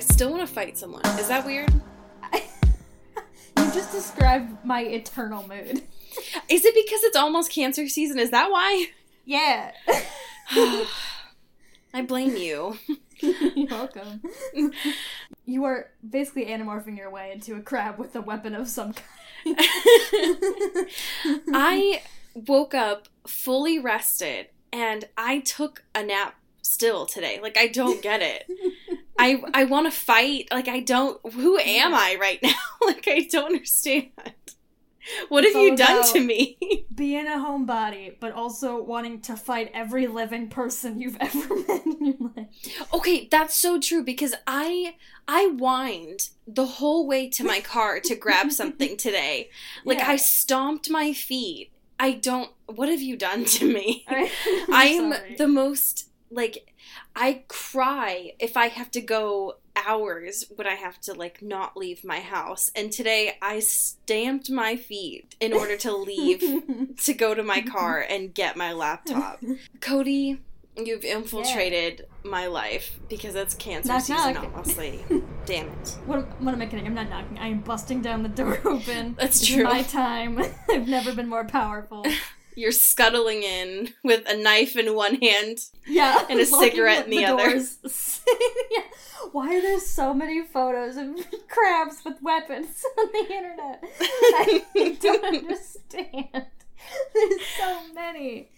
fight someone. Is that weird? you just described my eternal mood. Is it because it's almost cancer season? Is that why? Yeah. I blame you. You're welcome. You are basically animorphing your way into a crab with a weapon of some kind. I woke up fully rested and I took a nap still today. Like I don't get it. I I want to fight. Like I don't who am I right now? like I don't understand. What have you done to me? Being a homebody, but also wanting to fight every living person you've ever met in your life. Okay, that's so true because I I whined the whole way to my car to grab something today. Like Yeah. I stomped my feet. I don't what have you done to me? I am the most like I cry if I have to go hours when I have to like not leave my house. And today I stamped my feet in order to leave to go to my car and get my laptop. Cody, you've infiltrated my life because it's cancer Knock, season, knock. obviously. Damn it. What, what am I kidding? I'm not knocking. I am busting down the door open. That's It's true. my time. I've never been more powerful. You're scuttling in with a knife in one hand. Yeah. And a cigarette in the other. yeah. Why are there so many photos of crabs with weapons on the internet? I don't understand. There's so many.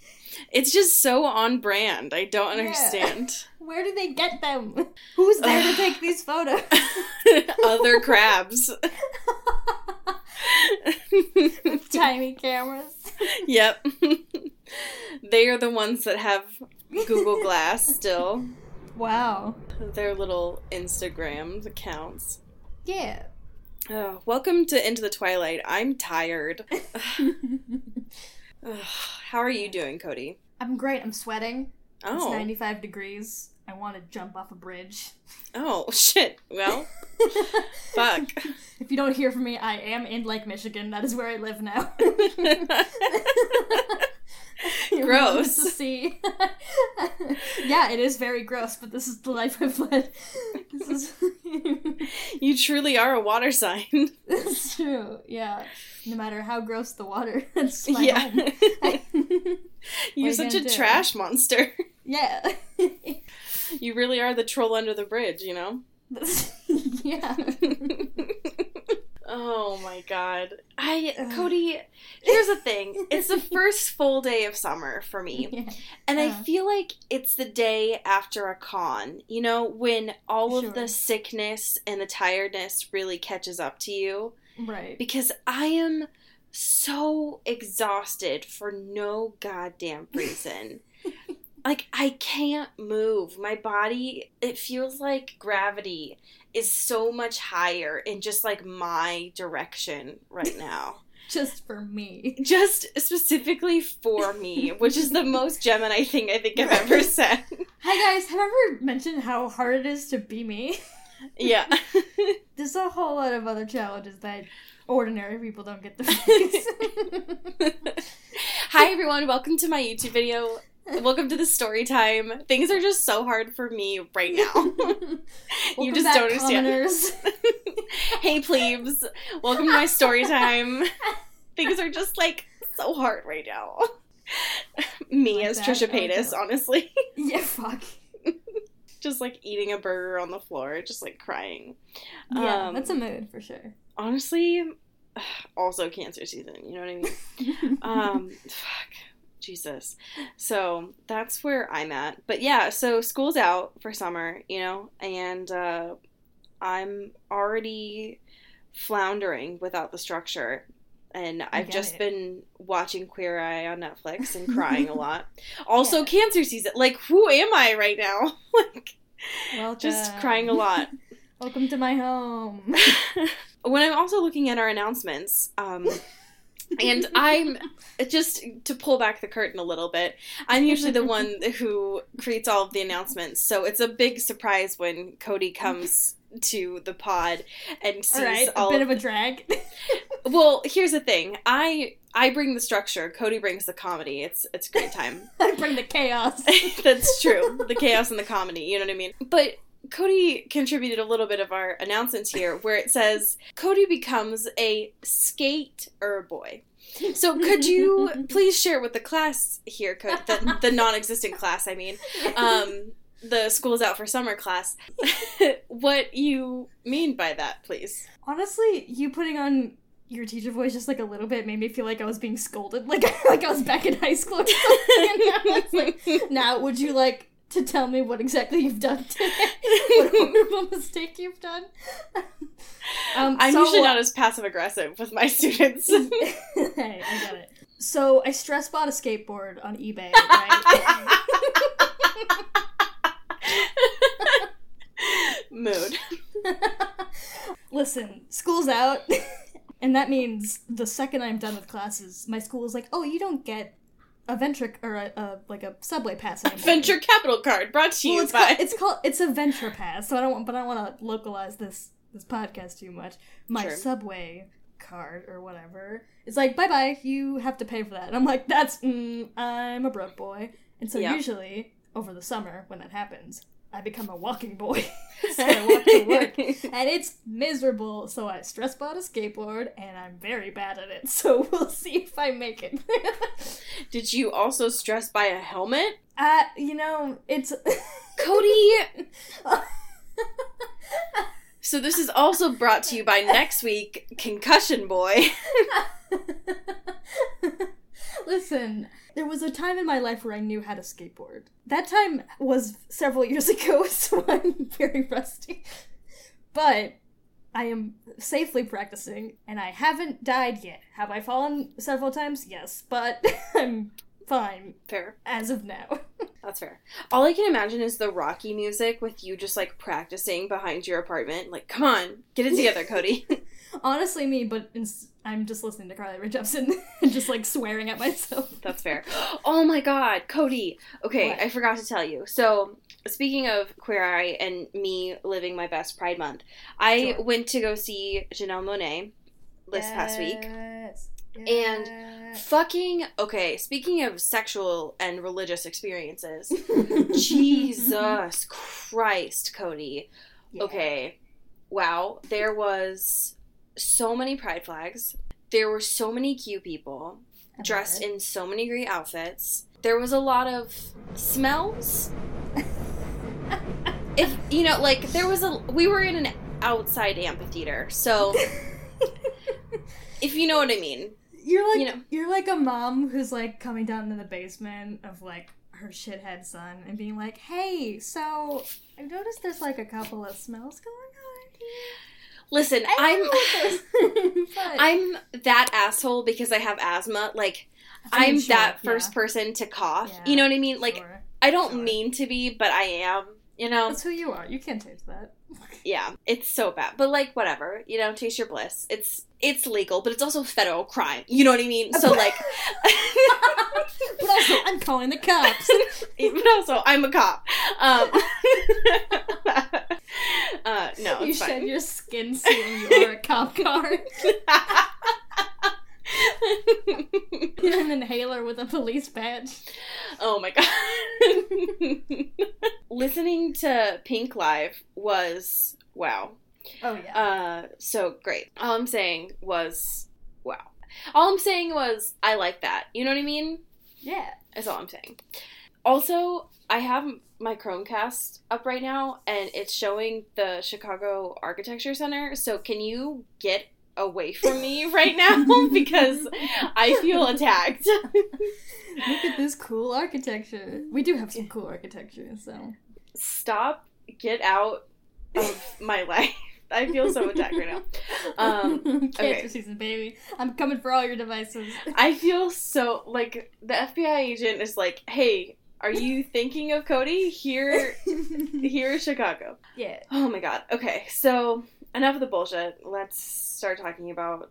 It's just so on brand. I don't Yeah. understand. Where do they get them? Who's there to take these photos? Other crabs. Tiny cameras. yep. they are the ones that have Google Glass still. Wow. Their little Instagram accounts. Yeah. Oh, welcome to Into the Twilight. I'm tired. How are you doing, Cody? I'm great. I'm sweating. It's Oh. 95 degrees. I want to jump off a bridge. Oh, shit. Well, fuck. If you don't hear from me, I am in Lake Michigan. That is where I live now. Gross. To see. yeah, it is very gross, but this is the life I've led. This is. you truly are a water sign. it's true. Yeah. No matter how gross the water, it's my yeah. home. You're such gonna a do? trash monster. Yeah. You really are the troll under the bridge, you know? yeah. oh my god. I Ugh. Cody, here's the thing. It's the first full day of summer for me. yeah. And I Uh. feel like it's the day after a con, you know, when all Sure. of the sickness and the tiredness really catches up to you. Right. Because I am so exhausted for no goddamn reason. Like, I can't move. My body, it feels like gravity is so much higher in just like my direction right now. Just for me. just specifically for me, which is the most Gemini thing I think I've ever said. Hi guys, have I ever mentioned how hard it is to be me? yeah. There's a whole lot of other challenges that ordinary people don't get the face. Hi everyone, welcome to my YouTube video. Welcome to the story time. Things are just so hard for me right now. you just back, don't understand. hey plebes, welcome to my story time. Things are just like so hard right now. Me Like as that? Trisha Paytas, honestly. yeah, fuck. just like eating a burger on the floor, just like crying. Yeah, Um, that's a mood for sure. Honestly, also cancer season, you know what I mean? um fuck jesus so that's where i'm at but yeah so school's out for summer you know and uh i'm already floundering without the structure and i've just it. been watching queer eye on netflix and crying a lot also Yeah. cancer season like who am i right now like Welcome. just crying a lot Welcome to my home. when I'm also looking at our announcements, um, and I'm just to pull back the curtain a little bit. I'm usually the one who creates all of the announcements, so it's a big surprise when Cody comes to the pod and sees All right, a all. bit of, of a drag. well, here's the thing. I I bring the structure. Cody brings the comedy. It's it's a great time. I bring the chaos. That's true. The chaos and the comedy. You know what I mean? But Cody contributed a little bit of our announcements here where it says Cody becomes a skater boy. So could you please share with the class here, Co- the, the non-existent class, I mean, um, the school's out for summer class, what you mean by that, please? Honestly, you putting on your teacher voice just like a little bit made me feel like I was being scolded, like like I was back in high school or something. And I was like, now would you like to tell me what exactly you've done today? what horrible mistake you've done? um, I'm so- usually not as passive aggressive with my students. hey, I get it. So I stress bought a skateboard on eBay, right? Mood. Listen, school's out, and that means the second I'm done with classes, my school is like, "Oh, you don't get a Ventra or a, a like a subway pass anymore." Venture Capital Card brought to you Well, it's by. called, it's called it's a Ventra pass. So I don't want, but I don't want to localize this this podcast too much. My Sure. subway card or whatever. It's like bye bye. You have to pay for that. And I'm like, that's mm, I'm a broke boy. And so Yeah. usually over the summer when that happens, I become a walking boy. so I walk to work and it's miserable. So I stress bought a skateboard, and I'm very bad at it. So we'll see if I make it. Did you also stress by a helmet? uh, you know, it's Cody! So this is also brought to you by next week, Concussion Boy. Listen, there was a time in my life where I knew how to skateboard. That time was several years ago, so I'm very rusty. But I am safely practicing, and I haven't died yet. Have I fallen several times? Yes, but I'm fine Fair. as of now. That's fair. All I can imagine is the Rocky music with you just like practicing behind your apartment. Like, come on, get it together, Cody. Honestly, me, but ins- I'm just listening to Carly Rae Jepsen and just like swearing at myself. That's fair. Oh my god, Cody. Okay, What? I forgot to tell you. So, speaking of Queer Eye and me living my best Pride Month, I Sure. went to go see Janelle Monáe this past week. Yes, And- Fucking okay, speaking of sexual and religious experiences, Jesus Christ, Cody. Yeah. Okay. Wow, there was so many pride flags. There were so many cute people I dressed in so many great outfits. There was a lot of smells. if you know, like there was a we were in an outside amphitheater. So, if you know what I mean. You're like You know. you're like a mom who's like coming down to the basement of like her shithead son and being like, "Hey, so I noticed there's like a couple of smells going on." here." Listen, I'm don't know what those- but- I'm that asshole because I have asthma. Like I mean, I'm sure, that yeah, first person to cough. Yeah, You know what I mean? Like sure. I don't sure. mean to be, but I am. You know? that's who you are. You can't change that. Yeah, it's so bad. But like whatever, you know, taste your bliss. It's it's legal, but it's also federal crime. You know what I mean? So like but also, I'm calling the cops. but also I'm a cop. Um uh no, you it's shed your skin suit and you are a cop car. An inhaler with a police badge. oh my god. Listening to Pynk Live was wow. Oh yeah. Uh, so great. All I'm saying was, wow. All I'm saying was, I like that. You know what I mean? yeah. That's all I'm saying. Also, I have my Chromecast up right now, and it's showing the Chicago Architecture Center. So can you get away from me right now because I feel attacked? Look at this cool architecture. We do have some cool architecture, so. Stop. Get out of my life. I feel so attacked right now. Um, Cancer okay. season, baby. I'm coming for all your devices. I feel so like the FBI agent is like, "Hey, are you thinking of Cody here? Here is Chicago." yeah. Oh my god. Okay, so enough of the bullshit. Let's start talking about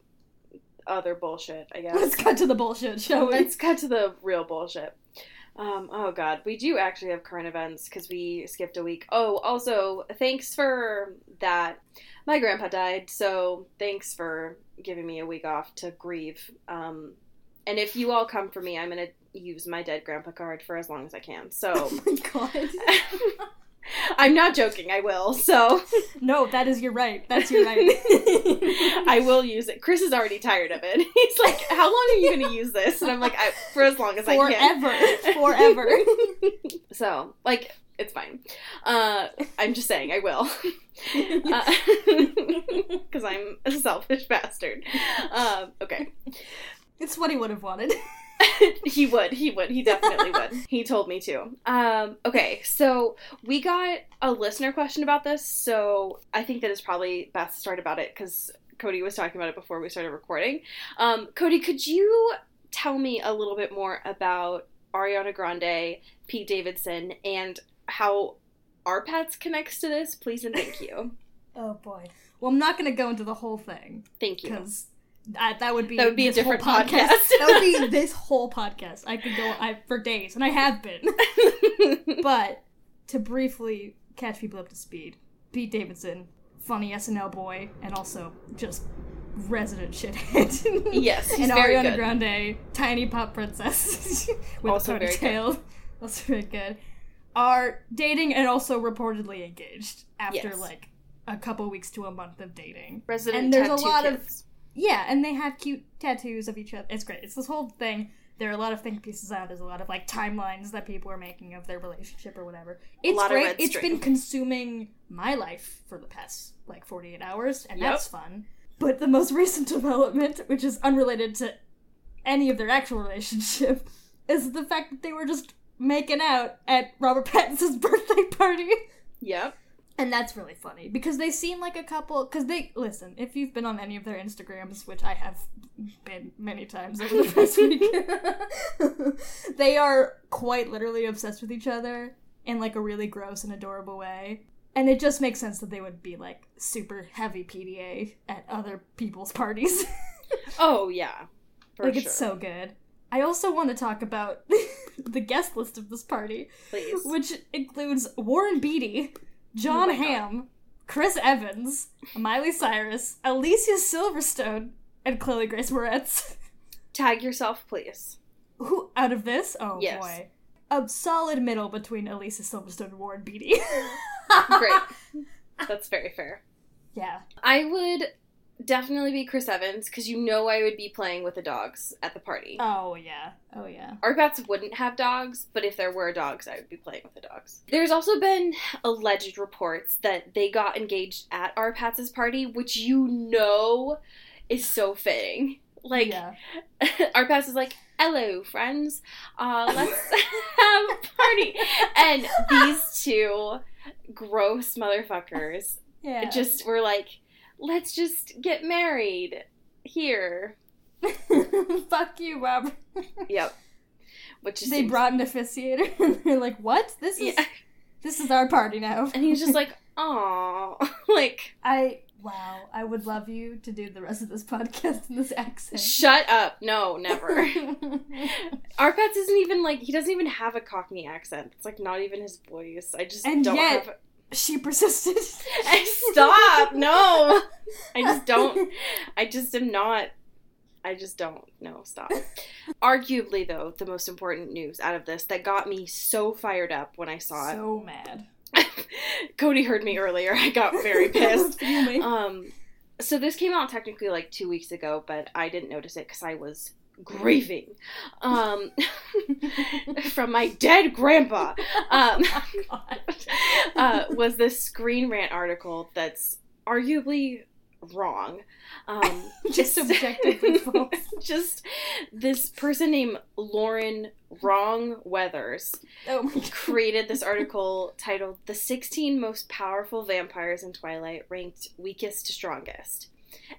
other bullshit. I guess. Let's cut to the bullshit, shall we? Let's cut to the real bullshit. Um, oh god, we do actually have current events because we skipped a week. Oh, also, thanks for that. My grandpa died, so thanks for giving me a week off to grieve. Um, and if you all come for me, I'm gonna use my dead grandpa card for as long as I can. So, Oh my god. I'm not joking. I will. So No, that is your right. That's your right. I will use it. Chris is already tired of it. He's like, "How long are you going to use this?" And I'm like, I, "For as long as I can." Forever. Forever. So, like, it's fine. Uh, I'm just saying, I will. Because I'm a selfish bastard. Um, okay. It's what he would have wanted. he would. He would. He definitely would. He told me to. Um, okay, so we got a listener question about this, so I think that it's probably best to start about it because Cody was talking about it before we started recording. Um, Cody, could you tell me a little bit more about Ariana Grande, Pete Davidson, and how our pets connects to this, please and thank you. Oh boy. Well, I'm not going to go into the whole thing Thank you. because that, that would be That would be a different podcast. that would be this whole podcast. I could go I, for days, and I have been. but to briefly catch people up to speed, Pete Davidson, funny SNL boy, and also just resident shithead. yes, and very Ariana good. Grande, tiny pop princess with Also a ponytail, also very good, are dating and also reportedly engaged after Yes. like a couple weeks to a month of dating. Resident and there's a lot of- kids. Yeah, and they have cute tattoos of each other. It's great. It's this whole thing. There are a lot of think pieces out. There's a lot of like timelines that people are making of their relationship or whatever. It's great. It's string. been consuming my life for the past like 48 hours, and Yep. that's fun. But the most recent development, which is unrelated to any of their actual relationship, is the fact that they were just making out at Robert Pattinson's birthday party. Yep. And that's really funny because they seem like a couple. Because they listen, if you've been on any of their Instagrams, which I have been many times over the past week, they are quite literally obsessed with each other in like a really gross and adorable way. And it just makes sense that they would be like super heavy PDA at other people's parties. Oh yeah. For like sure. it's so good. I also want to talk about the guest list of this party Please. which includes Warren Beatty, Jon Oh my God. Hamm, Chris Evans, Miley Cyrus, Alicia Silverstone, and Chloe Grace Moretz. Tag yourself, please. Who out of this? Oh Yes. boy. A solid middle between Alicia Silverstone and Warren Beatty. Great. That's very fair. yeah. I would definitely be Chris Evans because you know I would be playing with the dogs at the party. Oh yeah. Oh yeah. R-Patz wouldn't have dogs, but if there were dogs, I would be playing with the dogs. There's also been alleged reports that they got engaged at R-Patz' party, which you know is so fitting. Like, yeah. R-Patz is like, hello, friends, uh, let's have a party. And these two gross motherfuckers Yeah. just were like, let's just get married here. Fuck you, Robert. Yep. Which is They brought an officiator and they're like, "What? This is yeah. this is our party now." And he's just like, "Aw, like I wow, I would love you to do the rest of this podcast in this accent. shut up. No, never." R-Patz isn't even like he doesn't even have a Cockney accent. It's like not even his voice. I just And don't yet- have. She persisted. Stop! No, I just don't. I just am not. I just don't. No, stop. Arguably, though, the most important news out of this that got me so fired up when I saw it. So mad. Cody heard me earlier. I got very pissed. Um, so this came out technically like two weeks ago, but I didn't notice it because I was grieving um, from my dead grandpa. Um, God. uh, was this Screen Rant article that's arguably wrong. Um, Just objectively false. just this person named Lauren Wrong Weathers Oh created this article titled "The 16 Most Powerful Vampires in Twilight Ranked Weakest to Strongest."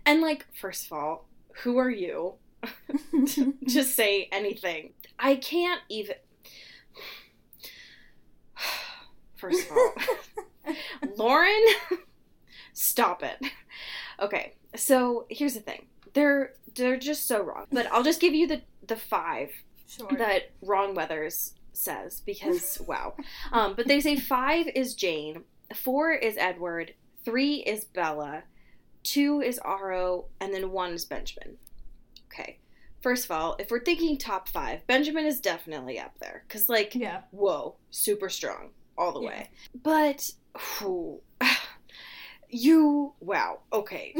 And like, first of all, who are you? Just say anything. I can't even. First of all, Lauren, stop it. Okay, so here's the thing. They're they're just so wrong. But I'll just give you the the five Sure. that Wrong Weathers says because wow. Um, but they say five is Jane, four is Edward, three is Bella, two is Aro, and then one is Benjamin. Okay. First of all, if we're thinking top five, Benjamin is definitely up there. Cause like, yeah. whoa, super strong. all the Yeah. way. But whew, you wow, okay.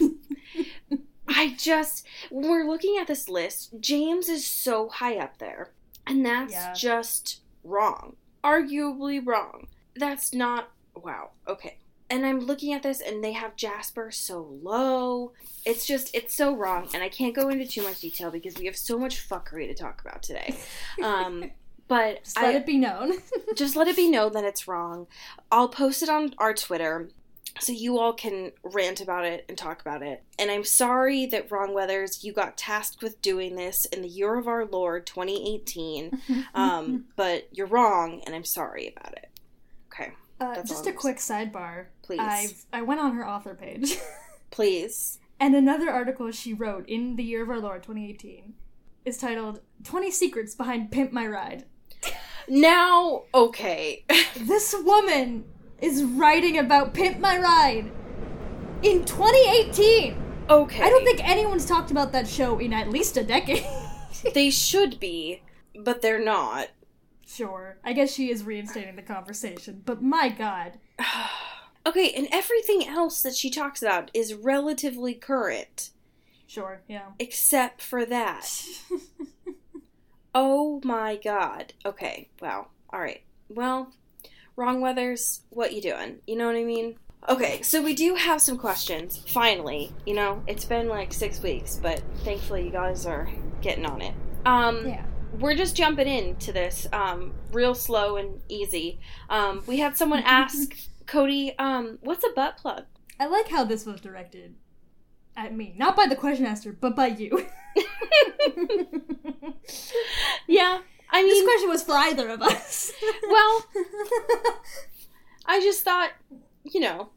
I just when we're looking at this list, James is so high up there. And that's Yeah. just wrong. Arguably wrong. That's not wow. Okay. And I'm looking at this and they have Jasper so low. It's just it's so wrong and I can't go into too much detail because we have so much fuckery to talk about today. Um but Just let I, it be known. just let it be known that it's wrong. I'll post it on our Twitter so you all can rant about it and talk about it. And I'm sorry that Wrong Weathers, you got tasked with doing this in the year of our Lord 2018. Um, but you're wrong, and I'm sorry about it. Okay, uh, just a quick sidebar. Please, I've I went on her author page, please. and another article she wrote in the year of our Lord 2018 is titled "20 Secrets Behind Pimp My Ride." Now, okay, This woman is writing about Pimp My Ride in 2018. okay. I don't think anyone's talked about that show in at least a decade. they should be, but they're not. sure, I guess she is reinstating the conversation, but my god. okay, and everything else that she talks about is relatively current, Sure, yeah. except for that. Oh my god. Okay, wow. Alright. Well, wrong weathers, what you doing? You know what I mean? Okay, so we do have some questions. Finally, you know, it's been like six weeks, but thankfully you guys are getting on it. Um, yeah. we're just jumping into this, um, real slow and easy. Um, we had someone ask Cody, um, what's a butt plug? I like how this was directed at me. Not by the question asker, but by you. Yeah, I mean, this question was for either of us. well, I just thought, you know,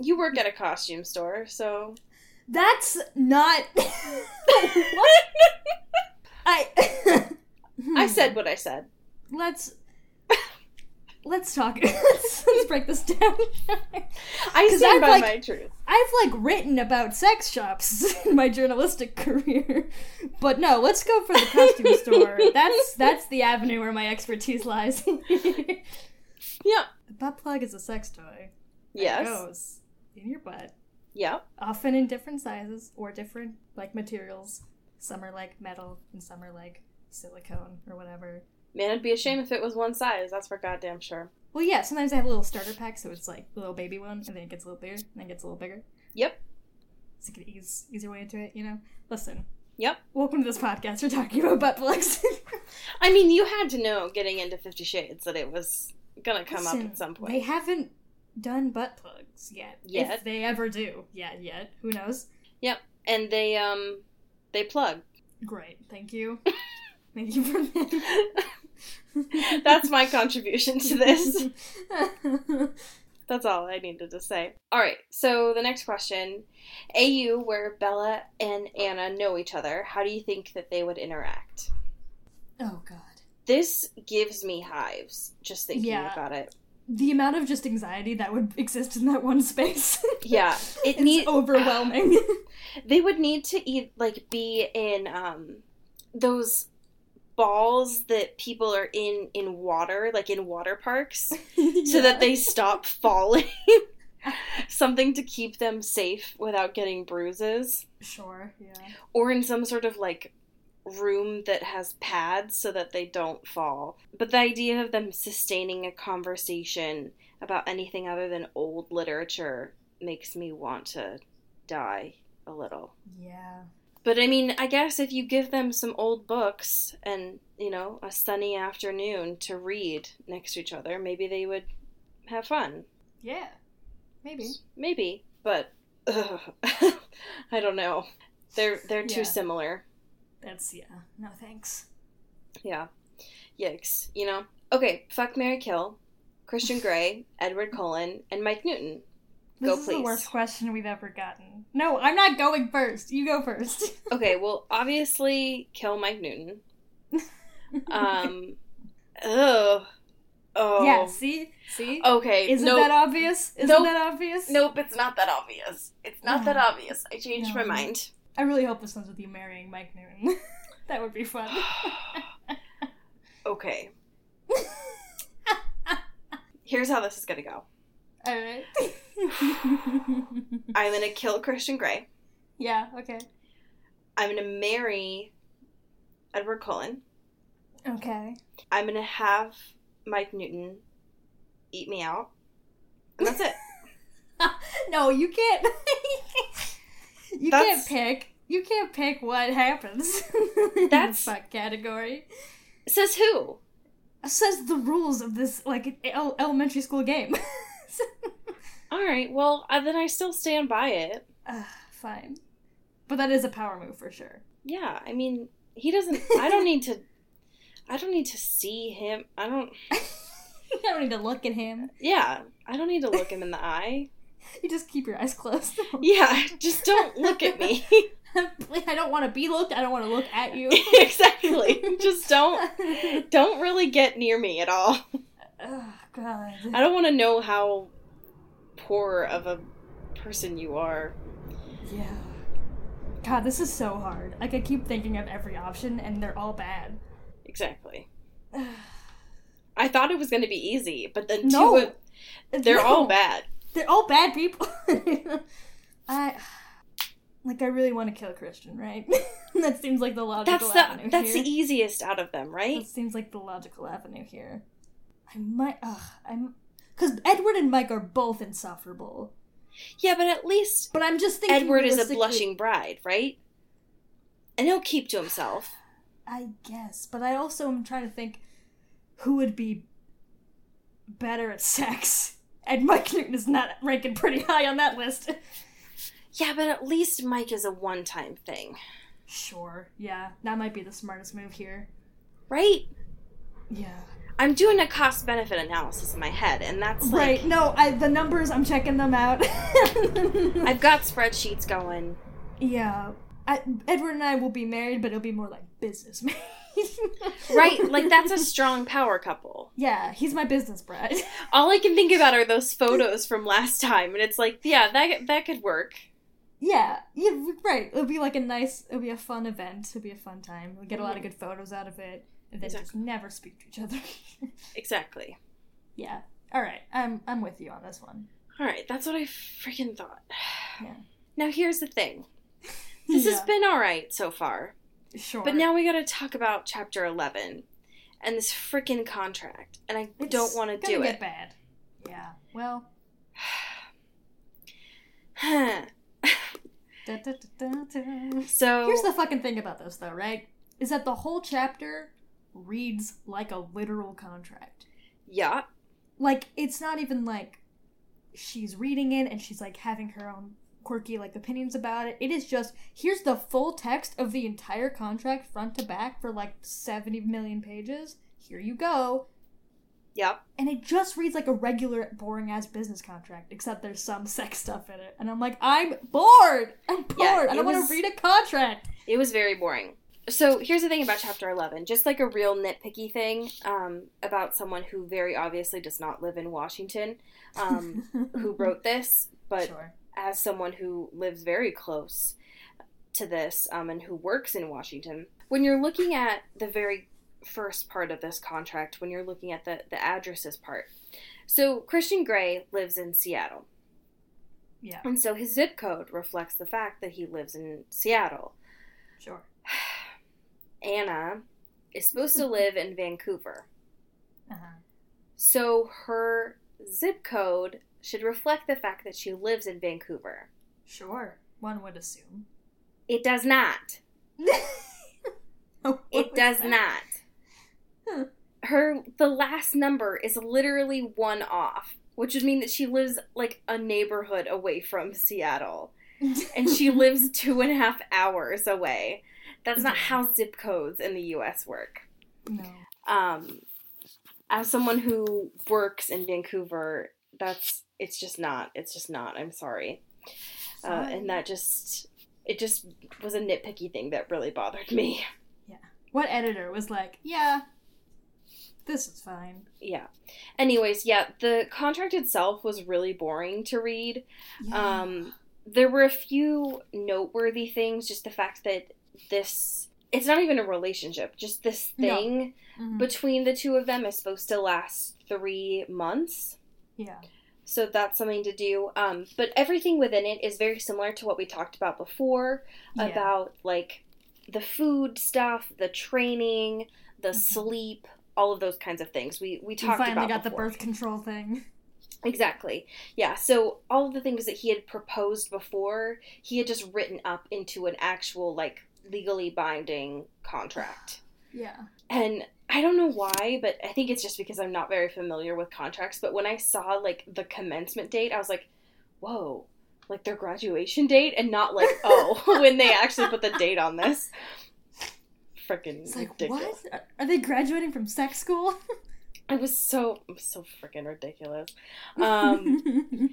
you work at a costume store, so That's not. what? I. I said what I said. Let's. Let's talk. let's, let's break this down. I stand I've, by like- my truth. I've like written about sex shops in my journalistic career, but no, let's go for the costume store. That's that's the avenue where my expertise lies. Yeah, the butt plug is a sex toy. Yes. goes in your butt, Yep. often in different sizes or different like materials. Some are like metal, and some are like silicone or whatever. Man, it'd be a shame if it was one size. That's for goddamn sure. Well, yeah. Sometimes I have a little starter pack, so it's like a little baby one, and then it gets a little bigger, and then it gets a little bigger. Yep. So you can ease your way into it. You know. Listen. Yep. Welcome to this podcast. We're talking about butt plugs. I mean, you had to know getting into Fifty Shades that it was gonna come up at some point. They haven't done butt plugs yet. Yet. If they ever do. Yeah, yet. Who knows? Yep. And they um they plug. Great. Thank you. Thank you for. That's my contribution to this. That's all I needed to say. All right, so the next question AU, where Bella and Ana know each other, how do you think that they would interact? oh god. This gives me hives just thinking Yeah. about it. The amount of just anxiety that would exist in that one space. Yeah, it it's need overwhelming. they would need to eat like be in um those balls that people are in in water, like in water parks, so that they stop falling. Something to keep them safe without getting bruises. Sure, yeah. or in some sort of like room that has pads so that they don't fall. But the idea of them sustaining a conversation about anything other than old literature makes me want to die a little. Yeah. But I mean, I guess if you give them some old books and, you know, a sunny afternoon to read next to each other, maybe they would have fun. Yeah. Maybe. Maybe, but ugh, I don't know. They're they're too Yeah. similar. That's yeah. No thanks. Yeah. Yikes. You know? Okay, fuck Mary Kill, Christian Grey, Edward Cullen, and Mike Newton. This Go, is the worst question we've ever gotten. No, I'm not going first. You go first. Okay, well, obviously, kill Mike Newton. Um, ugh. Oh. Yeah, see? See? Okay, Isn't nope. that obvious? Isn't Nope. that obvious? Nope, it's not that obvious. It's not that Oh. obvious. I changed No. my mind. I really hope this ends with you marrying Mike Newton. that would be fun. okay. Here's how this is gonna go. Alright. I'm gonna kill Christian Grey. yeah, okay. I'm gonna marry Edward Cullen. Okay. I'm gonna have Mike Newton eat me out. And that's it. no, you can't. you That's- can't pick. You can't pick what happens. in That's- the fuck category. Says who? Says the rules of this like el- elementary school game. All right. Well, uh, then I still stand by it. uh, fine, but that is a power move for sure. Yeah. I mean, he doesn't. I don't need to. I don't need to see him. I don't. I don't need to look at him. Yeah. I don't need to look him in the eye. You just keep your eyes closed. Yeah. Just don't look at me. I don't want to be looked. I don't want to look at you. exactly. Just don't. Don't really get near me at all. God. I don't want to know how poor of a person you are. Yeah. God, this is so hard. Like I keep thinking of every option, and they're all bad. Exactly. I thought it was going to be easy, but then No. two of, uh, they're all bad. They're all bad people. I like. I really want to kill Christian, right? that seems like the logical That's avenue the that's here. the easiest out of them, right? That seems like the logical avenue here. I might. Ugh, I'm. Because Edward and Mike are both insufferable. Yeah, but at least But I'm just thinking. Edward is a blushing bride, right? And he'll keep to himself. I guess, but I also am trying to think who would be better at sex. And Mike Newton is not ranking pretty high on that list. Yeah, but at least Mike is a one-time thing, Sure, yeah, that might be the smartest move here. right? Yeah. I'm doing a cost-benefit analysis in my head, and that's like Right, no, I the numbers, I'm checking them out. I've got spreadsheets going. yeah. I, Edward and I will be married, but it'll be more like business. Right, like that's a strong power couple. Yeah, he's my business bride. All I can think about are those photos from last time, and it's like, yeah, that that could work. Yeah, yeah, right. It'll be like a nice, it'll be a fun event. It'll be a fun time. We'll get a lot of good photos out of it, and then just never speak to each other. Exactly. yeah. All right, I'm I'm with you on this one. All right, that's what I freaking thought. Yeah. Now here's the thing. This has been all right so far, Sure. but now we got to talk about chapter 11 and this freaking contract, and I It's don't want to do get it. bad. Yeah. Well. Da, da, da. so Here's the fucking thing about this, though, right? Is that the whole chapter reads like a literal contract. yeah, Like, it's not even like she's reading it and she's like having her own quirky like opinions about it. It is just here's the full text of the entire contract front to back for like 70 million pages. Here you go. yep. And it just reads like a regular boring ass business contract, except there's some sex stuff in it. And I'm like, I'm bored. I'm bored. Yeah, I don't want to read a contract. It was very boring. So here's the thing about chapter 11, just like a real nitpicky thing um, about someone who very obviously does not live in Washington, um, who wrote this, but sure. as someone who lives very close to this um, and who works in Washington, when you're looking at the very first part of this contract, when you're looking at the, the addresses part, so Christian Grey lives in Seattle. Yeah, And so his zip code reflects the fact that he lives in Seattle. sure. Ana is supposed to live in Vancouver. Uh-huh. So her zip code should reflect the fact that she lives in Vancouver. Sure. One would assume. It does not. It does that? not. Her the last number is literally one off, which would mean that she lives like a neighborhood away from Seattle. And she lives two and a half hours away. That's not how zip codes in the US work. no. um as someone who works in Vancouver, that's it's just not. It's just not. I'm sorry. Uh, and that just it just was a nitpicky thing that really bothered me. Yeah. What editor was like, yeah, this is fine. Yeah. Anyways, yeah, the contract itself was really boring to read. Yeah. Um there were a few noteworthy things, just the fact that this it's not even a relationship, just this No. thing Mhm. between the two of them is supposed to last 3 months. Yeah. So that's something to do. Um, but everything within it is very similar to what we talked about before Yeah. about like the food stuff, the training, the Mhm. sleep, all of those kinds of things. We we We talked finally about got the birth control thing. Exactly. Yeah. So all of the things that he had proposed before, he had just written up into an actual like legally binding contract. Yeah. And I don't know why, but I think it's just because I'm not very familiar with contracts. But when I saw like the commencement date, I was like, whoa, like their graduation date, and not like, oh, when they actually put the date on this. Freaking It's like, ridiculous. what? Are they graduating from sex school? It was so, so freaking ridiculous. Um,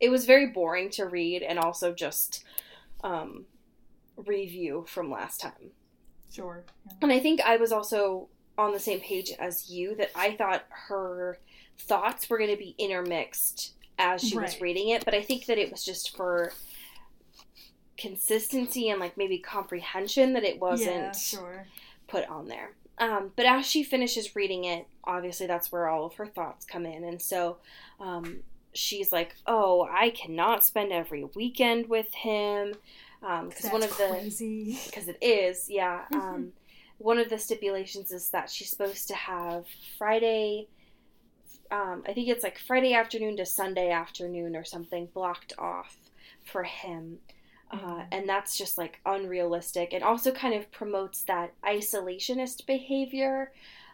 it was very boring to read and also just um, review from last time. sure. Yeah. And I think I was also on the same page as you that I thought her thoughts were going to be intermixed as she was reading it, but I think that it was just for consistency and like maybe comprehension that it wasn't Yeah, sure. put on there. Um, but as she finishes reading it, obviously that's where all of her thoughts come in. And so um, she's like, oh, I cannot spend every weekend with him. Because That's one of the because it is, yeah. Mhm. Um, one of the stipulations is that she's supposed to have Friday. Um, I think it's like Friday afternoon to Sunday afternoon or something blocked off for him. Uh, Mhm. and that's just like unrealistic and also kind of promotes that isolationist behavior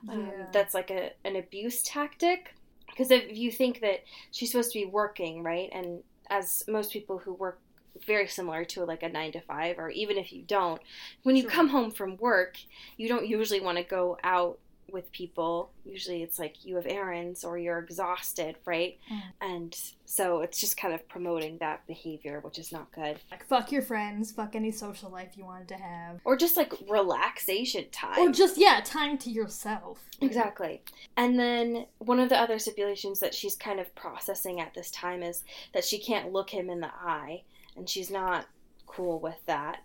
um, Yeah. that's like a, an abuse tactic because if you think that she's supposed to be working right and as most people who work very similar to like a nine to five or even if you don't when you Sure. come home from work you don't usually want to go out with people usually it's like you have errands or you're exhausted right Mm. and so it's just kind of promoting that behavior which is not good Like, fuck your friends, fuck any social life you wanted to have. or just like relaxation time Or just, yeah, time to yourself. Exactly. And then one of the other stipulations that she's kind of processing at this time is that she can't look him in the eye, and she's not cool with that.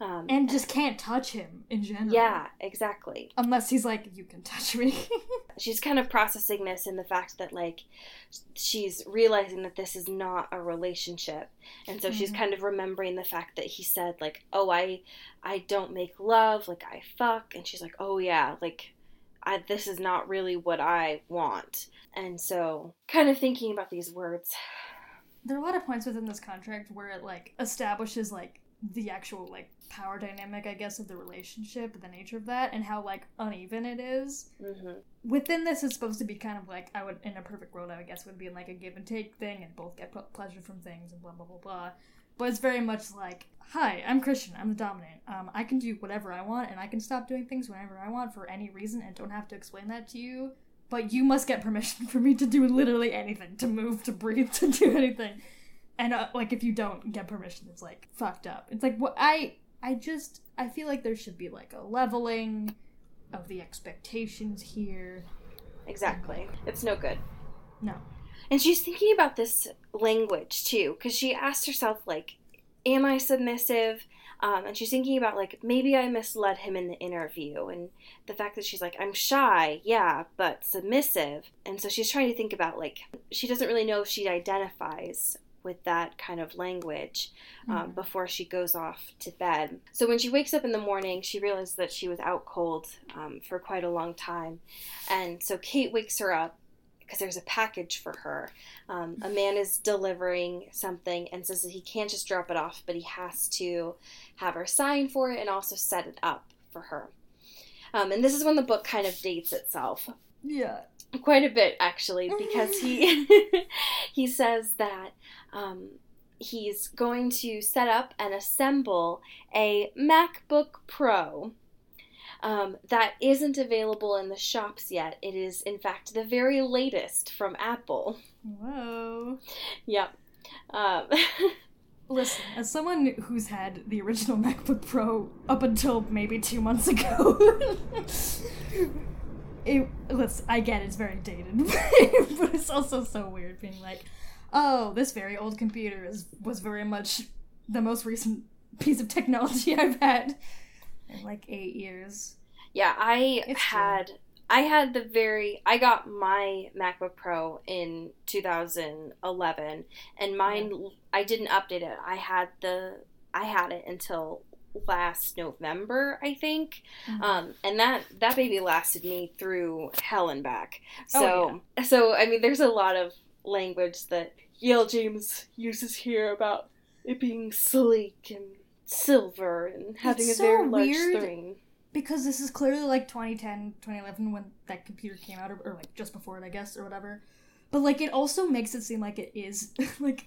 Um, And just can't touch him in general. yeah, exactly. Unless he's like, you can touch me. She's kind of processing this in the fact that, like, she's realizing that this is not a relationship. And so she's Mhm. kind of remembering the fact that he said, like, oh, I, I don't make love, like, I fuck. And she's like, oh, yeah, like, I, this is not really what I want. And so, kind of thinking about these words. There are a lot of points within this contract where it like establishes like the actual like power dynamic i guess of the relationship the nature of that and how like uneven it is. Hmm within this it's supposed to be kind of like i would in a perfect world i guess would be in like a give and take thing and both get ple- pleasure from things and blah blah blah blah. But it's very much like hi i'm christian i'm the dominant. Um, i can do whatever i want and i can stop doing things whenever i want for any reason and don't have to explain that to you but you must get permission for me to do literally anything to move to breathe to do anything and uh, like if you don't get permission it's like fucked up it's like what i i just i feel like there should be like a leveling of the expectations here Exactly. It's no good. no And she's thinking about this language too, because she asked herself, like, am I submissive? Um, and she's thinking about, like, maybe I misled him in the interview. And the fact that she's like, I'm shy, yeah, but submissive. And so she's trying to think about, like, she doesn't really know if she identifies with that kind of language um, Mhm. before she goes off to bed. So when she wakes up in the morning, she realizes that she was out cold um, for quite a long time. And so Kate wakes her up because there's a package for her. Um, a man is delivering something and says that he can't just drop it off, but he has to have her sign for it and also set it up for her. Um, and this is when the book kind of dates itself yeah quite a bit actually because he he says that um, he's going to set up and assemble a MacBook Pro um, that isn't available in the shops yet. It is in fact the very latest from Apple. whoa Yep. Um, listen as someone who's had the original macbook pro up until maybe two months ago it let's i get it's very dated but it's also so weird being like oh this very old computer is was very much the most recent piece of technology i've had in like eight years yeah, I It's true. had I had the very I got my MacBook Pro in 2011 and mine I didn't update it. I had the I had it until last November, I think. Mhm. Um, and that that baby lasted me through hell and back. Oh, So so I mean there's a lot of language that E.L. James uses here about it being sleek and silver and having It's a very large weird. screen. because this is clearly like 2010 2011 when that computer came out or, or like just before it i guess or whatever but like it also makes it seem like it is like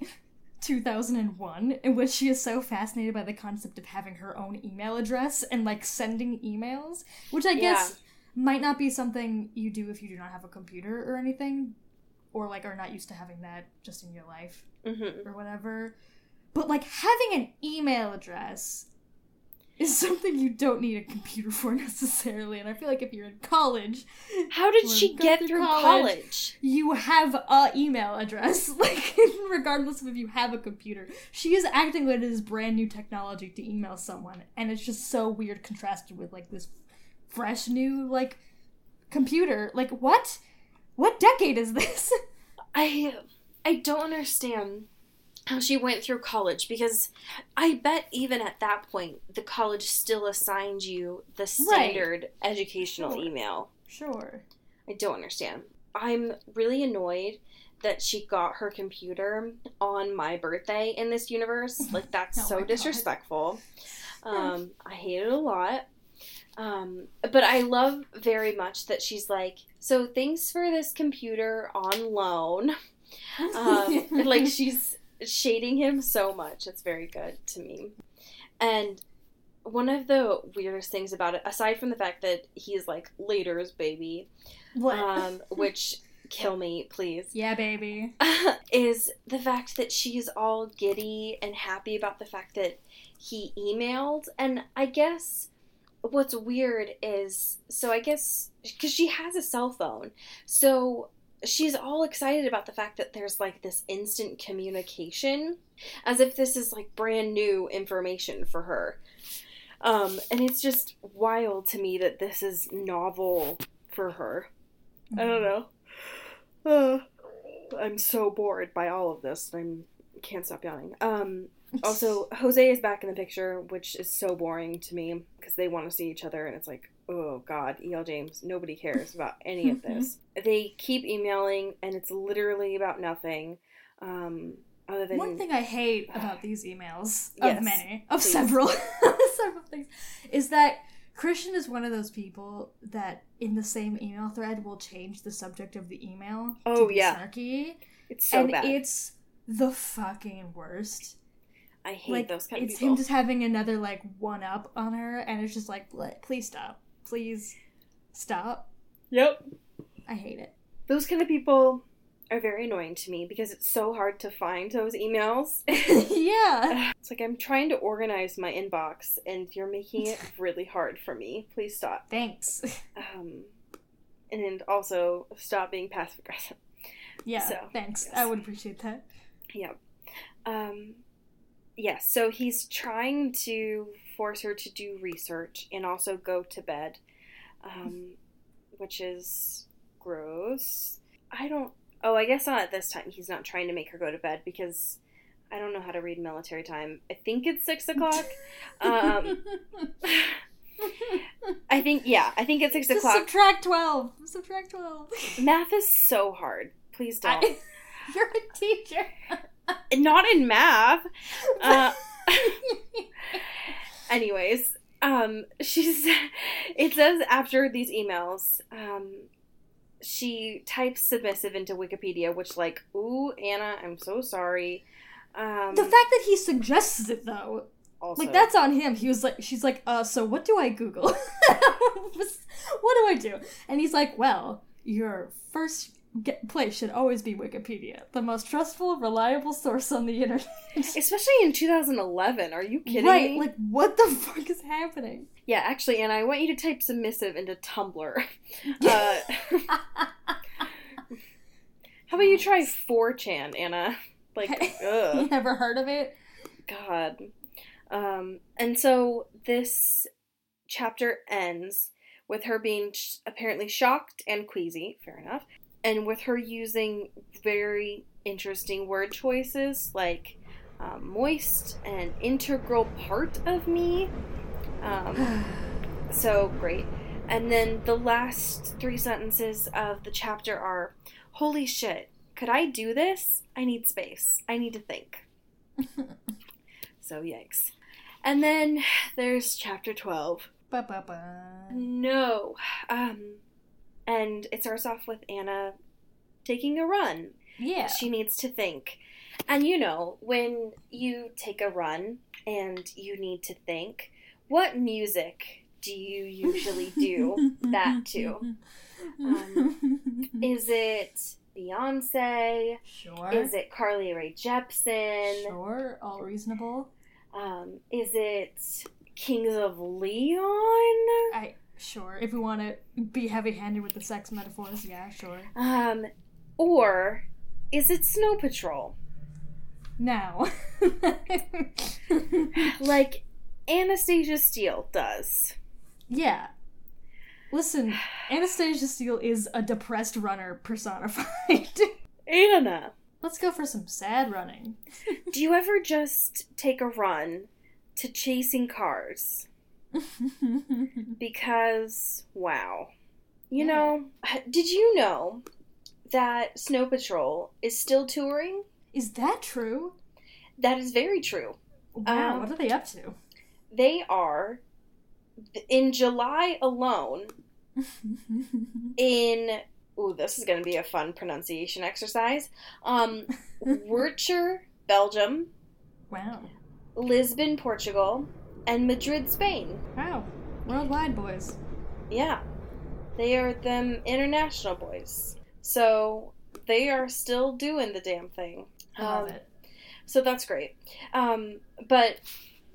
2001 in which she is so fascinated by the concept of having her own email address and like sending emails which i guess might not be something you do if you do not have a computer or anything or like are not used to having that just in your life hmm or whatever but like having an email address is something you don't need a computer for necessarily and i feel like if you're in college How did she get through through college. college? you have a email address like regardless of if you have a computer she is acting like it is brand new technology to email someone and it's just so weird contrasted with like this fresh new like computer like what what decade is this I I don't understand how she went through college because I bet even at that point the college still assigned you the standard educational Sure. email. sure I don't understand. I'm really annoyed that she got her computer on my birthday in this universe. Like that's Oh so disrespectful. Um, I hate it a lot. Um, but I love very much that she's like, so thanks for this computer on loan. Um, like she's shading him so much. It's very good to me. And one of the weirdest things about it, aside from the fact that he's like later's baby, what um, which kill me, please, yeah baby is the fact that she's all giddy and happy about the fact that he emailed. And I guess what's weird is so I guess because she has a cell phone, so she's all excited about the fact that there's like this instant communication as if this is like brand new information for her. Um, and it's just wild to me that this is novel for her. I don't know. Uh, I'm so bored by all of this. I'm can't stop yawning. Um, also, Jose is back in the picture, which is so boring to me because they want to see each other, and it's like, oh god, E.L. James, nobody cares about any of this. they keep emailing, and it's literally about nothing. Um, other than One thing I hate about these emails, Yes, of many, of please. several, several things, is that Christian is one of those people that in the same email thread will change the subject of the email. Oh, yeah. snarky, it's so and bad. it's the fucking worst. I hate like those kind of it's people. him just having another like one up on her, and it's just like, please stop, please stop. Yep. I hate it. Those kind of people are very annoying to me because it's so hard to find those emails. yeah. It's like I'm trying to organize my inbox and you're making it really hard for me. Please stop. Thanks. Um, and also stop being passive aggressive. Yeah. So, thanks. yes. I would appreciate that. Yep. Um, yes, so he's trying to force her to do research and also go to bed, um, which is gross. I don't. Oh, I guess not at this time. He's not trying to make her go to bed because I don't know how to read military time. I think it's six o'clock. um, I think yeah, I think it's six Just o'clock. subtract 12. Subtract 12. Math is so hard. Please don't. I- you're a teacher. Not in math. Uh, anyways, um, she's. It says after these emails, um, she types submissive into Wikipedia, which like, ooh, Ana, I'm so sorry. Um, the fact that he suggests it, though, also, like, that's on him. He was like, she's like, uh, so what do I Google? what do I do? And he's like, well, your first get place should always be Wikipedia, the most trustful, reliable source on the internet. especially in 2011. Are you kidding right, me? like, what the fuck is happening? yeah, actually, Ana, I want you to type submissive into Tumblr. Uh, how about you try 4chan, Ana? Like, ugh. Never heard of it? God. Um, and so this chapter ends with her being sh- apparently shocked and queasy, fair enough, and with her using very interesting word choices like um, moist and integral part of me. Um, so great. And then the last three sentences of the chapter are Holy shit, could I do this? I need space. I need to think. so, yikes. And then there's chapter 12. Ba-ba-ba. No. Um, and it starts off with Ana taking a run. Yeah. She needs to think. And you know, when you take a run and you need to think, what music do you usually do that to? Um, Is it Beyonce? sure. Is it Carly Rae Jepsen? Sure. All reasonable. Um, is it Kings of Leon? I sure. If we want to be heavy-handed with the sex metaphors, yeah, sure. Um, or is it Snow Patrol? Now. Like Anastasia Steele does. yeah. Listen, Anastasia Steele is a depressed runner personified. Ana, Let's go for some sad running. do you ever just take a run to chasing cars? Because, wow. You Yeah. know, did you know that Snow Patrol is still touring? is that true? That is very true. Wow, Um, what are they up to? They are, in July alone, in ooh, this is going to be a fun pronunciation exercise. Um, Werchter, Belgium, wow. Lisbon, Portugal, and Madrid, Spain. Wow. Worldwide, boys. Yeah, they are them international boys. So they are still doing the damn thing. I love Um, it. So that's great. Um, but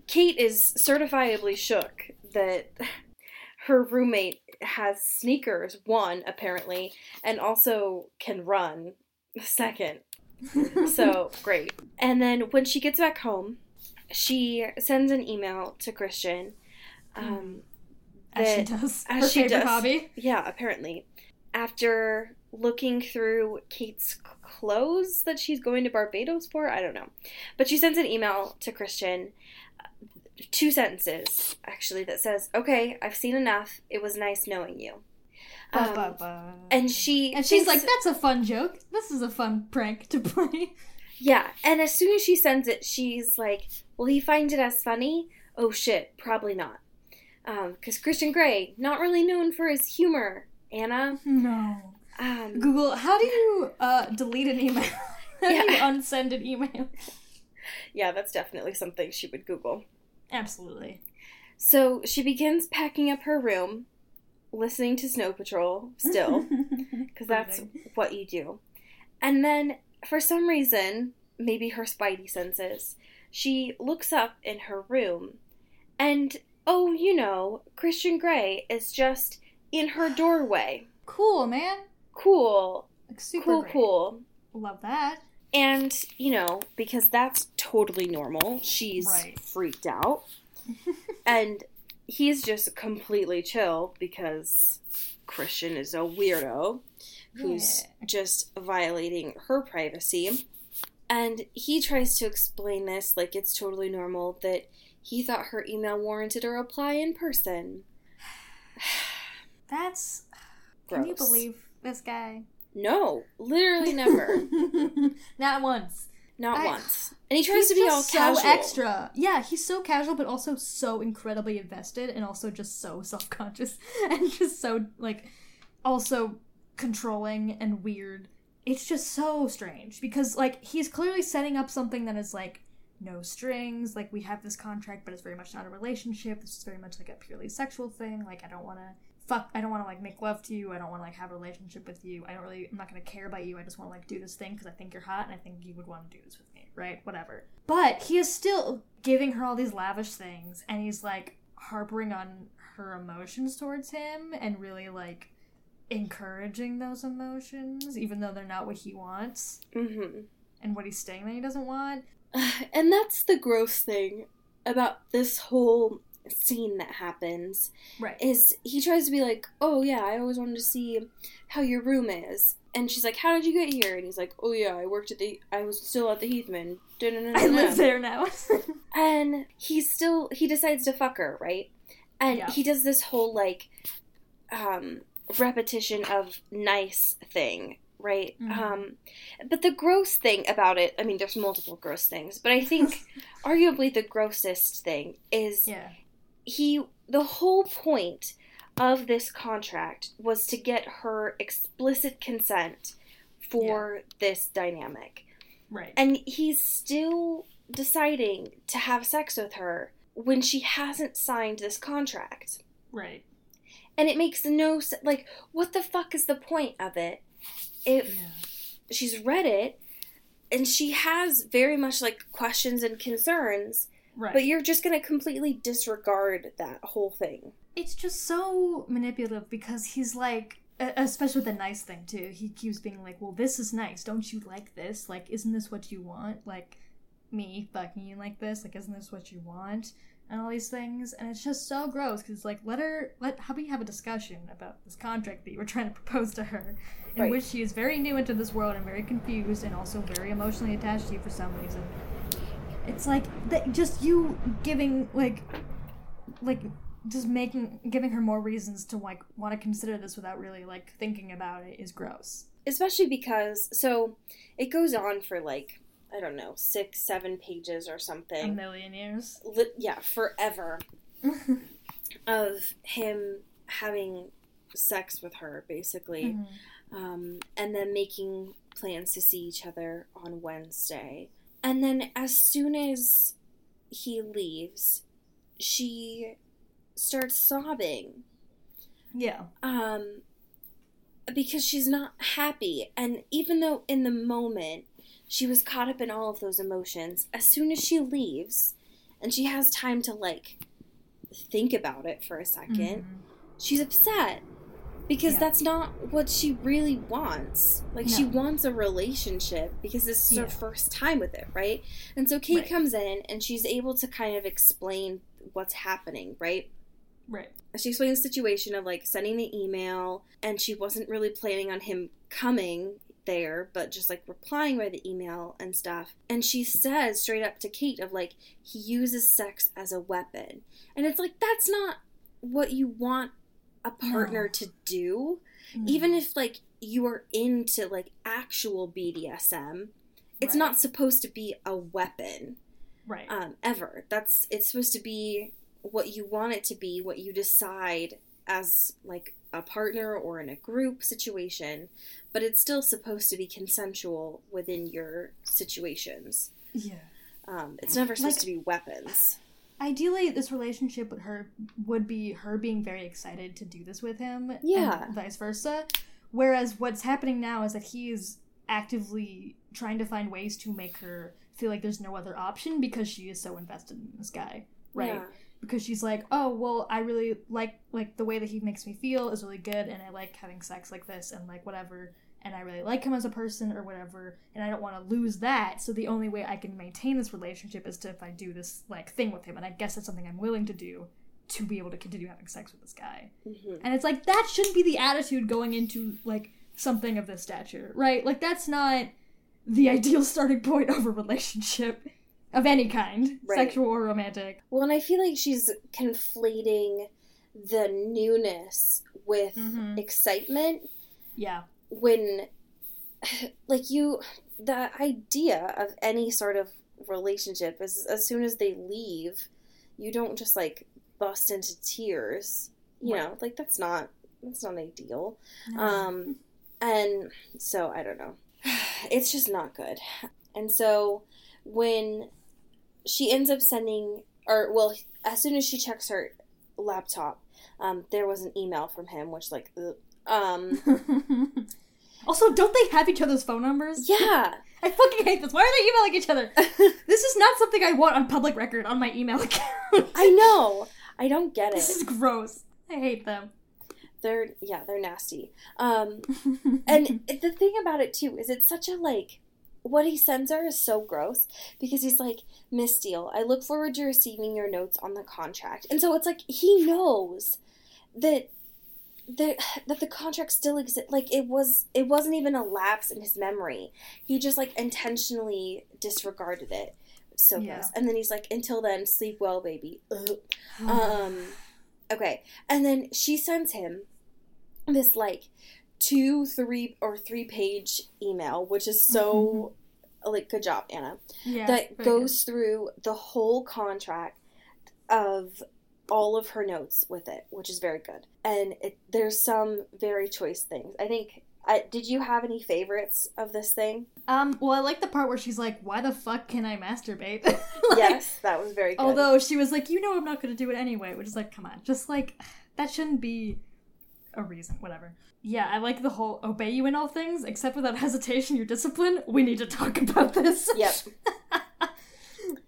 Kate is certifiably shook that her roommate has sneakers, one, apparently, and also can run, second. So great. And then when she gets back home, she sends an email to Christian. Um, as she does. as her she favorite does. hobby. yeah, apparently. After looking through Kate's clothes that she's going to Barbados for, I don't know. But she sends an email to Christian, uh, two sentences actually, that says, Okay, I've seen enough. It was nice knowing you. Um, and she And she's like, that's a fun joke. This is a fun prank to play. Yeah, and as soon as she sends it, she's like, Will he find it as funny? Oh shit, probably not. Because Christian Grey, not really known for his humor, Ana. No. Um, Google, how do you uh, delete an email? how do you Yeah. unsend an email? yeah, that's definitely something she would Google. Absolutely. So she begins packing up her room, listening to Snow Patrol still, because that's what you do. And then, for some reason, maybe her spidey senses, she looks up in her room, and oh, you know, Christian Grey is just in her doorway. cool, man. Cool, Like, super cool, great. cool. Love that. And, you know, because that's totally normal, she's Right. freaked out. and he's just completely chill because Christian is a weirdo who's Yeah. just violating her privacy. And he tries to explain this like it's totally normal that he thought her email warranted a reply in person. That's. Gross. Can you believe this guy? No, literally never. Not once. Not I- once. And he tries to be all so casual. extra. Yeah, he's so casual, but also so incredibly invested, and also just so self conscious, and just so like, also controlling and weird. It's just so strange because like he's clearly setting up something that is like no strings. Like we have this contract, but it's very much not a relationship. This is very much like a purely sexual thing. Like I don't want to fuck. I don't want to like make love to you. I don't want to like have a relationship with you. I don't really. I'm not gonna care about you. I just want to like do this thing because I think you're hot and I think you would want to do this with me, right? Whatever. But he is still giving her all these lavish things, and he's like harboring on her emotions towards him and really like encouraging those emotions, even though they're not what he wants hmm and what he's saying that he doesn't want. And that's the gross thing about this whole scene that happens Right. is he tries to be like, "Oh yeah, I always wanted to see how your room is," and she's like, "How did you get here?" And he's like, "Oh yeah, I worked at the, I was still at the Heathman." I live there now. and he still he decides to fuck her, right? And Yeah. he does this whole like um repetition of nice thing, right? Mhm. Um but the gross thing about it, I mean there's multiple gross things, but I think arguably the grossest thing is yeah. he the whole point of this contract was to get her explicit consent for this dynamic. Right. And he's still deciding to have sex with her when she hasn't signed this contract. right. And it makes no sense. Like, what the fuck is the point of it if Yeah. she's read it and she has very much like questions and concerns, Right. but you're just going to completely disregard that whole thing? it's just so manipulative because he's like especially with the nice thing too he keeps being like well this is nice don't you like this like isn't this what you want like me fucking you like this like isn't this what you want and all these things and it's just so gross because like let her let how about you have a discussion about this contract that you were trying to propose to her in Right. which she is very new into this world and very confused and also very emotionally attached to you for some reason it's like that just you giving like like just making giving her more reasons to like want to consider this without really like thinking about it is gross. Especially because, so it goes on for like, I don't know, six, seven pages or something. A million years. Li- yeah, forever. of him having sex with her, basically, Mhm. um, and then making plans to see each other on Wednesday. And then as soon as he leaves, she starts sobbing Yeah. um, because she's not happy. And even though in the moment she was caught up in all of those emotions, as soon as she leaves and she has time to like think about it for a 2nd Mhm. she's upset because Yeah. that's not what she really wants. Like she wants a relationship because this is Yeah. her first time with it, right? And so Kate Right. comes in and she's able to kind of explain what's happening, right? Right. she explains the situation of like sending the email and she wasn't really planning on him coming there but just like replying by the email and stuff and she says straight up to kate of like he uses sex as a weapon and it's like that's not what you want a partner No. to do Mm-hmm. even if like you are into like actual bdsm it's Right. not supposed to be a weapon right. um, ever. That's it's supposed to be what you want it to be, what you decide as like a partner or in a group situation, but it's still supposed to be consensual within your situations. yeah. Um, it's never supposed Like- to be weapons. Ideally, this relationship with her would be her being very excited to do this with him, Yeah. and vice versa. Whereas what's happening now is that he is actively trying to find ways to make her feel like there's no other option because she is so invested in this guy, right? Yeah. Because she's like, "Oh, well, I really like like the way that he makes me feel is really good and I like having sex like this and like whatever and I really like him as a person or whatever and I don't want to lose that. So the only way I can maintain this relationship is to if I do this like thing with him and I guess that's something I'm willing to do to be able to continue having sex with this guy." Mhm. And it's like that shouldn't be the attitude going into like something of this stature, right? Like that's not the ideal starting point of a relationship of any kind, Right. sexual or romantic. Well, and I feel like she's conflating the newness with Mhm. excitement Yeah. when like you the idea of any sort of relationship is as soon as they leave you don't just like bust into tears you Right. know like that's not that's not ideal No. um and so i don't know it's just not good and so when she ends up sending or well as soon as she checks her laptop um there was an email from him which like ugh. um also, don't they have each other's phone numbers? yeah I fucking hate this. Why are they emailing each other? This is not something I want on public record on my email account. I know. I don't get it. This is gross. I hate them. They're yeah, they're nasty. Um and the thing about it too is it's such a like what he sends her is so gross because he's like, Miss Steele, I look forward to receiving your notes on the contract. And so it's like he knows that that that the contract still exists. Like it was it wasn't even a lapse in his memory. He just like intentionally disregarded it. So Yeah. gross. And then he's like, until then, sleep well, baby. Um, okay. And then she sends him this like two, three, or three page email, which is so like good job, Ana. yeah, that goes through the whole contract of all of her notes with it, which is very good. And it, there's some very choice things. I think. I, did you have any favorites of this thing? Um, well, I like the part where she's like, "Why the fuck can I masturbate?" Like, yes, that was very good. Although she was like, "You know, I'm not going to do it anyway," which is like, come on, just like that shouldn't be a reason. Whatever. Yeah, I like the whole obey you in all things, except without hesitation. Your discipline. We need to talk about this. Yep.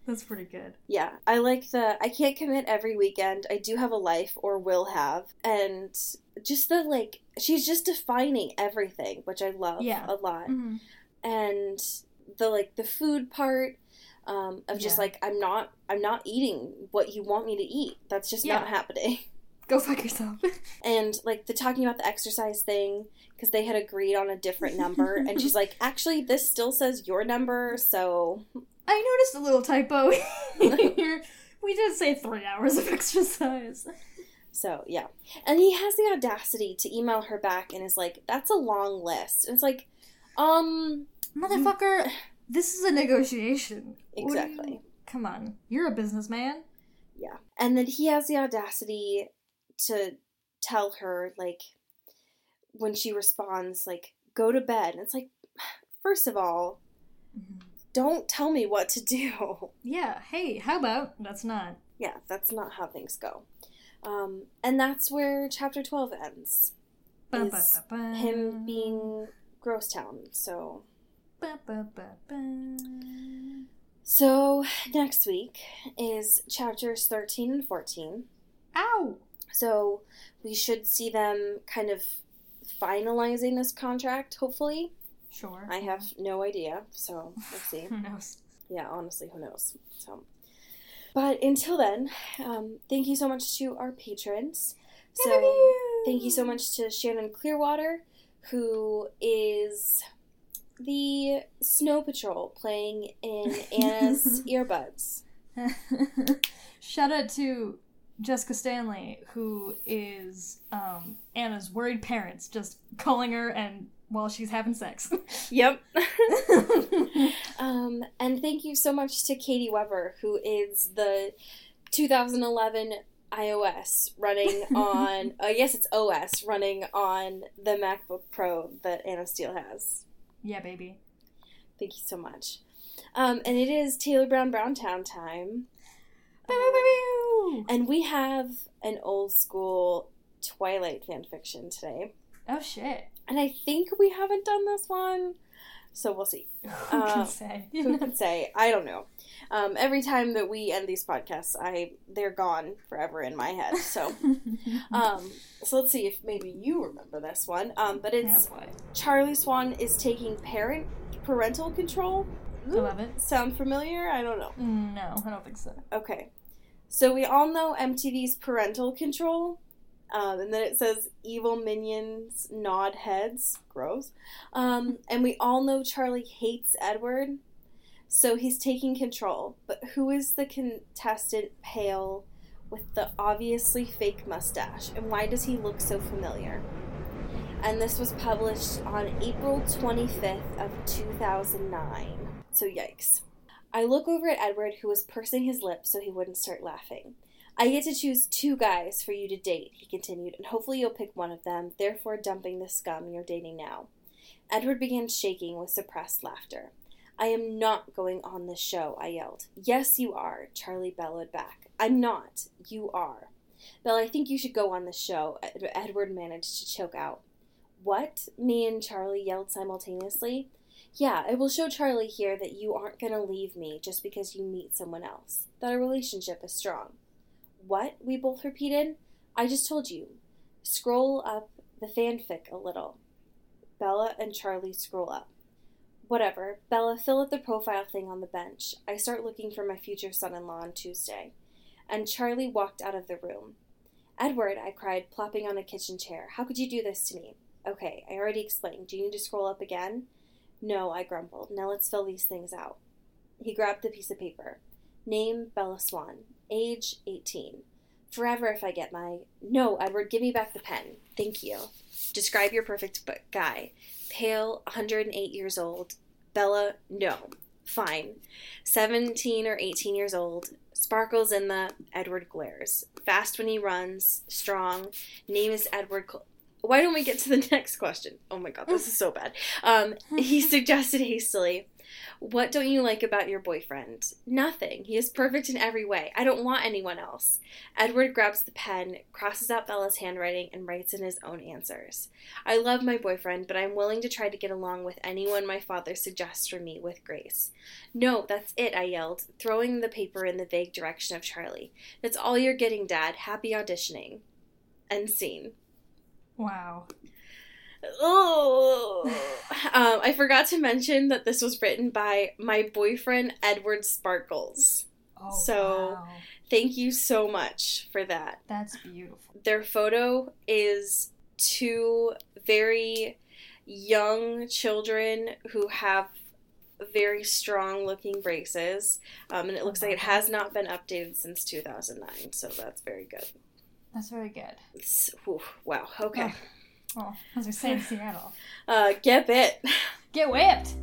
That's pretty good. Yeah, I like the I can't commit every weekend. I do have a life or will have. And just the like she's just defining everything, which I love Yeah. a lot. Mm-hmm. And the like the food part um of just Yeah. like I'm not I'm not eating what you want me to eat. That's just not happening. Go fuck yourself. And like the talking about the exercise thing because they had agreed on a different number and she's like, "Actually, this still says your number, so I noticed a little typo here. We did say three hours of exercise. So yeah, and he has the audacity to email her back and is like, "That's a long list." And it's like, um, Motherfucker, this is a negotiation. Do you- exactly, Come on, you're a businessman. yeah. And then he has the audacity to tell her like, when she responds, like, "Go to bed." And it's like, first of all, don't tell me what to do. Yeah, hey, how about that's not. yeah, that's not how things go. Um, and that's where chapter twelve ends. Ba. Him being Gross Town. So. So, next week is chapters 13 and 14. Ow! So, we should see them kind of finalizing this contract, hopefully. Sure. I have no idea, so we'll see. Who knows? Yeah, honestly, who knows? So, but until then, um, thank you so much to our patrons. So, thank you so much to Shannon Clearwater, who is the Snow Patrol playing in Ana's earbuds. Shout out to Jessica Stanley, who is um, Ana's worried parents, just calling her and while she's having sex. Yep. um, and thank you so much to Katie Weber, who is the 2011 iOS running on, I guess it's OS, running on the MacBook Pro that Ana Steele has. yeah, baby. Thank you so much. Um, and it is Taylor Brown Browntown time. And we have an old school Twilight fanfiction today. Oh shit. And I think we haven't done this one, so we'll see. Who Uh, can say? Who can say? I don't know. Um, every time that we end these podcasts, I they're gone forever in my head. So, um, so let's see if maybe you remember this one. Um, but it's boy. Charlie Swan is taking parent parental control. I love it. Sound familiar? I don't know. No, I don't think so. Okay. So we all know MTV's parental control. Um, and then it says evil minions nod heads. Gross. Um, and we all know Charlie hates Edward. So he's taking control. But who is the contestant pale with the obviously fake mustache? And why does he look so familiar? And this was published on April 25th of 2009. So yikes. I look over at Edward, who was pursing his lips so he wouldn't start laughing. I get to choose two guys for you to date, he continued, and hopefully you'll pick one of them, therefore dumping the scum you're dating now. Edward began shaking with suppressed laughter. I am not going on this show, I yelled. Yes, you are, Charlie bellowed back. I'm not. You are. Belle, I think you should go on the show, Edward managed to choke out. What? Me and Charlie yelled simultaneously. Yeah, I will show Charlie here that you aren't going to leave me just because you meet someone else, that our relationship is strong. What? We both repeated. I just told you. Scroll up the fanfic a little. Bella and Charlie scroll up. Whatever. Bella, fill out the profile thing on the bench. I start looking for my future son in law on Tuesday. And Charlie walked out of the room. Edward, I cried, plopping on a kitchen chair. How could you do this to me? Okay, I already explained. Do you need to scroll up again? No, I grumbled. Now let's fill these things out. He grabbed the piece of paper. Name Bella Swan. Age 18. Forever if I get my. No, Edward, give me back the pen. Thank you. Describe your perfect guy. Pale, 108 years old. Bella, no. Fine. 17 or 18 years old. Sparkles in the. Edward glares. Fast when he runs. Strong. Name is Edward. Cl- Why don't we get to the next question? Oh my god, this is so bad. Um, he suggested hastily. What don't you like about your boyfriend? Nothing. He is perfect in every way. I don't want anyone else. Edward grabs the pen, crosses out Bella's handwriting, and writes in his own answers. I love my boyfriend, but I'm willing to try to get along with anyone my father suggests for me with grace. No, that's it, I yelled, throwing the paper in the vague direction of Charlie. That's all you're getting, Dad. Happy auditioning. End scene. Wow. Oh, um, I forgot to mention that this was written by my boyfriend Edward Sparkles. Oh, So- wow. Thank you so much for that. That's beautiful. Their photo is two very young children who have very strong looking braces, um, and it looks like it has not been updated since 2009, so that's very good. That's very good. It's, whew, wow, okay. Well, as we say in Seattle, Uh, get bit. get whipped.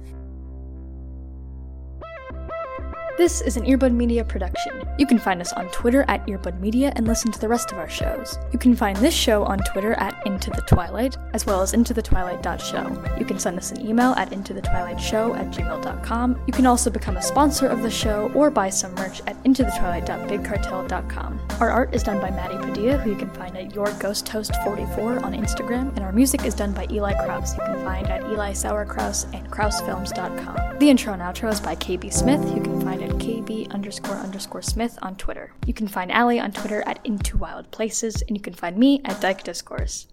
This is an Earbud Media production. You can find us on Twitter at Earbud Media and listen to the rest of our shows. You can find this show on Twitter at Into the Twilight, as well as IntoTheTwilight.show. You can send us an email at IntoTheTwilightShow at gmail.com. You can also become a sponsor of the show or buy some merch at IntoTheTwilight.BigCartel.com. Our art is done by Maddie Padilla, who you can find at YourGhostHost44 on Instagram, and our music is done by Eli Kraus, you can find at Eli Sauerkraus and KrausFilms.com. The intro and outro is by KB Smith, who you can find at KB underscore underscore Smith on Twitter. You can find Allie on Twitter at Into Wild Places, and you can find me at Dyke Discourse.